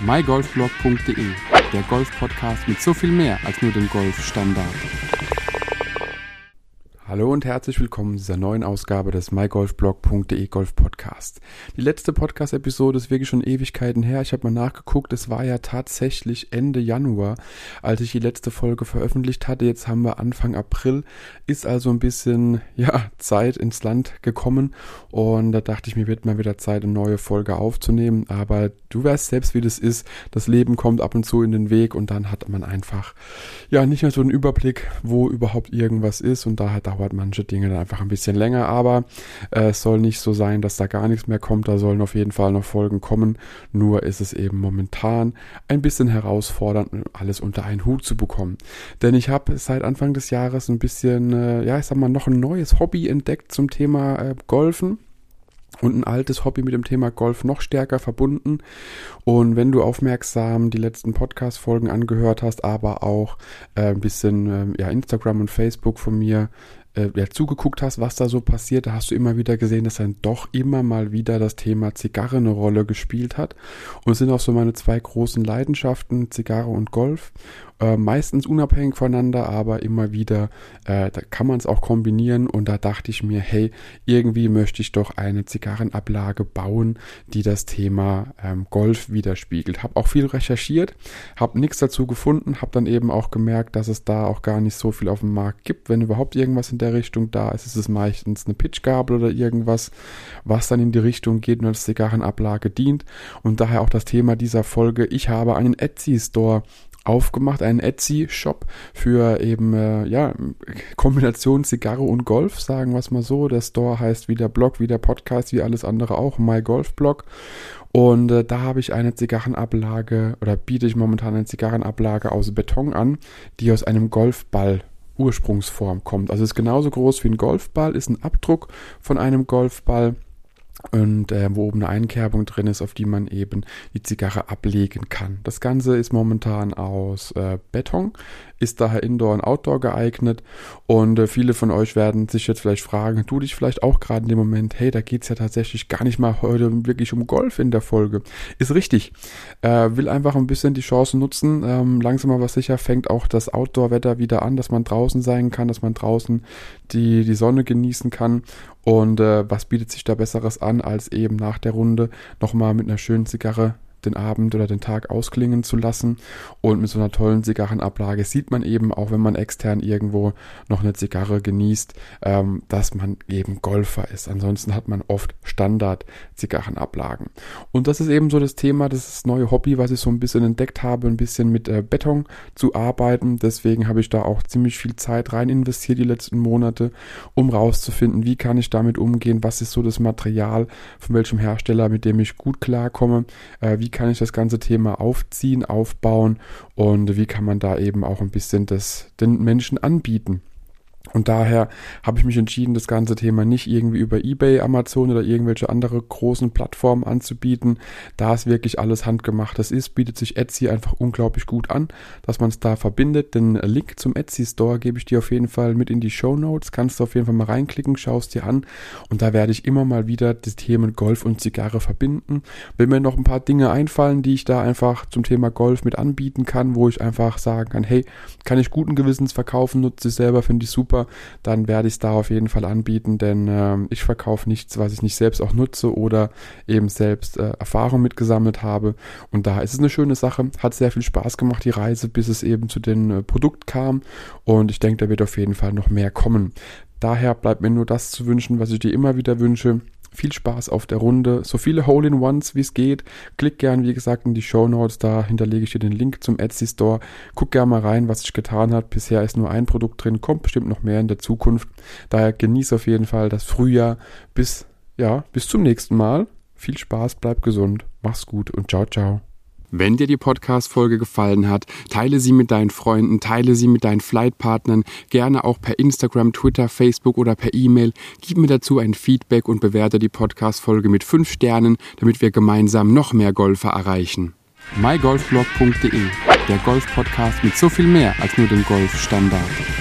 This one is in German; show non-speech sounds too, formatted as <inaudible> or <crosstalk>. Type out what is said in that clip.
mygolfblog.de, der Golf-Podcast mit so viel mehr als nur dem Golfstandard. Hallo und herzlich willkommen zu dieser neuen Ausgabe des mygolfblog.de Golf Podcast. Die letzte Podcast-Episode ist wirklich schon Ewigkeiten her. Ich habe mal nachgeguckt, es war ja tatsächlich Ende Januar, als ich die letzte Folge veröffentlicht hatte. Jetzt haben wir Anfang April, ist also ein bisschen, <laughs> ja, Zeit ins Land gekommen und da dachte ich mir, wird mal wieder Zeit, eine neue Folge aufzunehmen. Aber du weißt selbst, wie das ist. Das Leben kommt ab und zu in den Weg und dann hat man einfach, ja, nicht mehr so einen Überblick, wo überhaupt irgendwas ist und daher dauert dauert manche Dinge dann einfach ein bisschen länger, aber äh, es soll nicht so sein, dass da gar nichts mehr kommt. Da sollen auf jeden Fall noch Folgen kommen. Nur ist es eben momentan ein bisschen herausfordernd, alles unter einen Hut zu bekommen. Denn ich habe seit Anfang des Jahres ein bisschen, äh, ja, ich sag mal, noch ein neues Hobby entdeckt zum Thema äh, Golfen und ein altes Hobby mit dem Thema Golf noch stärker verbunden. Und wenn du aufmerksam die letzten Podcast-Folgen angehört hast, aber auch äh, ein bisschen äh, ja, Instagram und Facebook von mir äh, ja, zugeguckt hast, was da so passiert, da hast du immer wieder gesehen, dass dann doch immer mal wieder das Thema Zigarre eine Rolle gespielt hat. Und es sind auch so meine zwei großen Leidenschaften, Zigarre und Golf. Äh, meistens unabhängig voneinander, aber immer wieder, äh, da kann man es auch kombinieren und da dachte ich mir, hey, irgendwie möchte ich doch eine Zigarrenablage bauen, die das Thema ähm, Golf widerspiegelt. Hab auch viel recherchiert, habe nichts dazu gefunden, habe dann eben auch gemerkt, dass es da auch gar nicht so viel auf dem Markt gibt. Wenn überhaupt irgendwas in der Richtung da ist, ist es meistens eine Pitchgabel oder irgendwas, was dann in die Richtung geht und als Zigarrenablage dient. Und daher auch das Thema dieser Folge. Ich habe einen Etsy-Store aufgemacht, einen Etsy-Shop für eben, äh, ja, Kombination Zigarre und Golf, sagen wir es mal so. Der Store heißt wie der Blog, wie der Podcast, wie alles andere auch, My Golf Blog. Und äh, da habe ich eine Zigarrenablage oder biete ich momentan eine Zigarrenablage aus Beton an, die aus einem Golfball Ursprungsform kommt. Also ist genauso groß wie ein Golfball, ist ein Abdruck von einem Golfball und äh, wo oben eine Einkerbung drin ist, auf die man eben die Zigarre ablegen kann. Das Ganze ist momentan aus äh, Beton, ist daher Indoor und Outdoor geeignet und äh, viele von euch werden sich jetzt vielleicht fragen, du dich vielleicht auch gerade in dem Moment, hey, da geht's ja tatsächlich gar nicht mal heute wirklich um Golf in der Folge. Ist richtig. Äh, will einfach ein bisschen die Chance nutzen. Ähm, langsam aber sicher fängt auch das Outdoor-Wetter wieder an, dass man draußen sein kann, dass man draußen die, die Sonne genießen kann und äh, was bietet sich da Besseres an, als eben nach der Runde nochmal mit einer schönen Zigarre den Abend oder den Tag ausklingen zu lassen. Und mit so einer tollen Zigarrenablage sieht man eben, auch wenn man extern irgendwo noch eine Zigarre genießt, ähm, dass man eben Golfer ist. Ansonsten hat man oft Standard-Zigarrenablagen. Und das ist eben so das Thema, das ist das neue Hobby, was ich so ein bisschen entdeckt habe, ein bisschen mit äh, Beton zu arbeiten. Deswegen habe ich da auch ziemlich viel Zeit rein investiert die letzten Monate, um rauszufinden, wie kann ich damit umgehen, was ist so das Material, von welchem Hersteller, mit dem ich gut klarkomme, äh, wie wie kann ich das ganze Thema aufziehen, aufbauen und wie kann man da eben auch ein bisschen das den Menschen anbieten. Und daher habe ich mich entschieden, das ganze Thema nicht irgendwie über eBay, Amazon oder irgendwelche andere großen Plattformen anzubieten. Da es wirklich alles handgemachtes ist, bietet sich Etsy einfach unglaublich gut an, dass man es da verbindet. Den Link zum Etsy Store gebe ich dir auf jeden Fall mit in die Show Notes. Kannst du auf jeden Fall mal reinklicken, schaust dir an. Und da werde ich immer mal wieder die Themen Golf und Zigarre verbinden. Wenn mir noch ein paar Dinge einfallen, die ich da einfach zum Thema Golf mit anbieten kann, wo ich einfach sagen kann, hey, kann ich guten Gewissens verkaufen, nutze ich selber, finde ich super dann werde ich es da auf jeden Fall anbieten, denn äh, ich verkaufe nichts, was ich nicht selbst auch nutze oder eben selbst äh, Erfahrung mitgesammelt habe. Und da ist es eine schöne Sache, hat sehr viel Spaß gemacht, die Reise, bis es eben zu dem äh, Produkt kam. Und ich denke, da wird auf jeden Fall noch mehr kommen. Daher bleibt mir nur das zu wünschen, was ich dir immer wieder wünsche. Viel Spaß auf der Runde. So viele Hole-in-Ones wie es geht. Klick gern, wie gesagt, in die Show Notes. Da hinterlege ich dir den Link zum Etsy Store. Guck gern mal rein, was sich getan hat. Bisher ist nur ein Produkt drin. Kommt bestimmt noch mehr in der Zukunft. Daher genieß auf jeden Fall das Frühjahr. Bis, ja, bis zum nächsten Mal. Viel Spaß, bleib gesund. Mach's gut und ciao, ciao. Wenn dir die Podcast-Folge gefallen hat, teile sie mit deinen Freunden, teile sie mit deinen Flightpartnern, gerne auch per Instagram, Twitter, Facebook oder per E-Mail. Gib mir dazu ein Feedback und bewerte die Podcast-Folge mit 5 Sternen, damit wir gemeinsam noch mehr Golfer erreichen. mygolfblog.de, der Golf-Podcast mit so viel mehr als nur dem Golfstandard.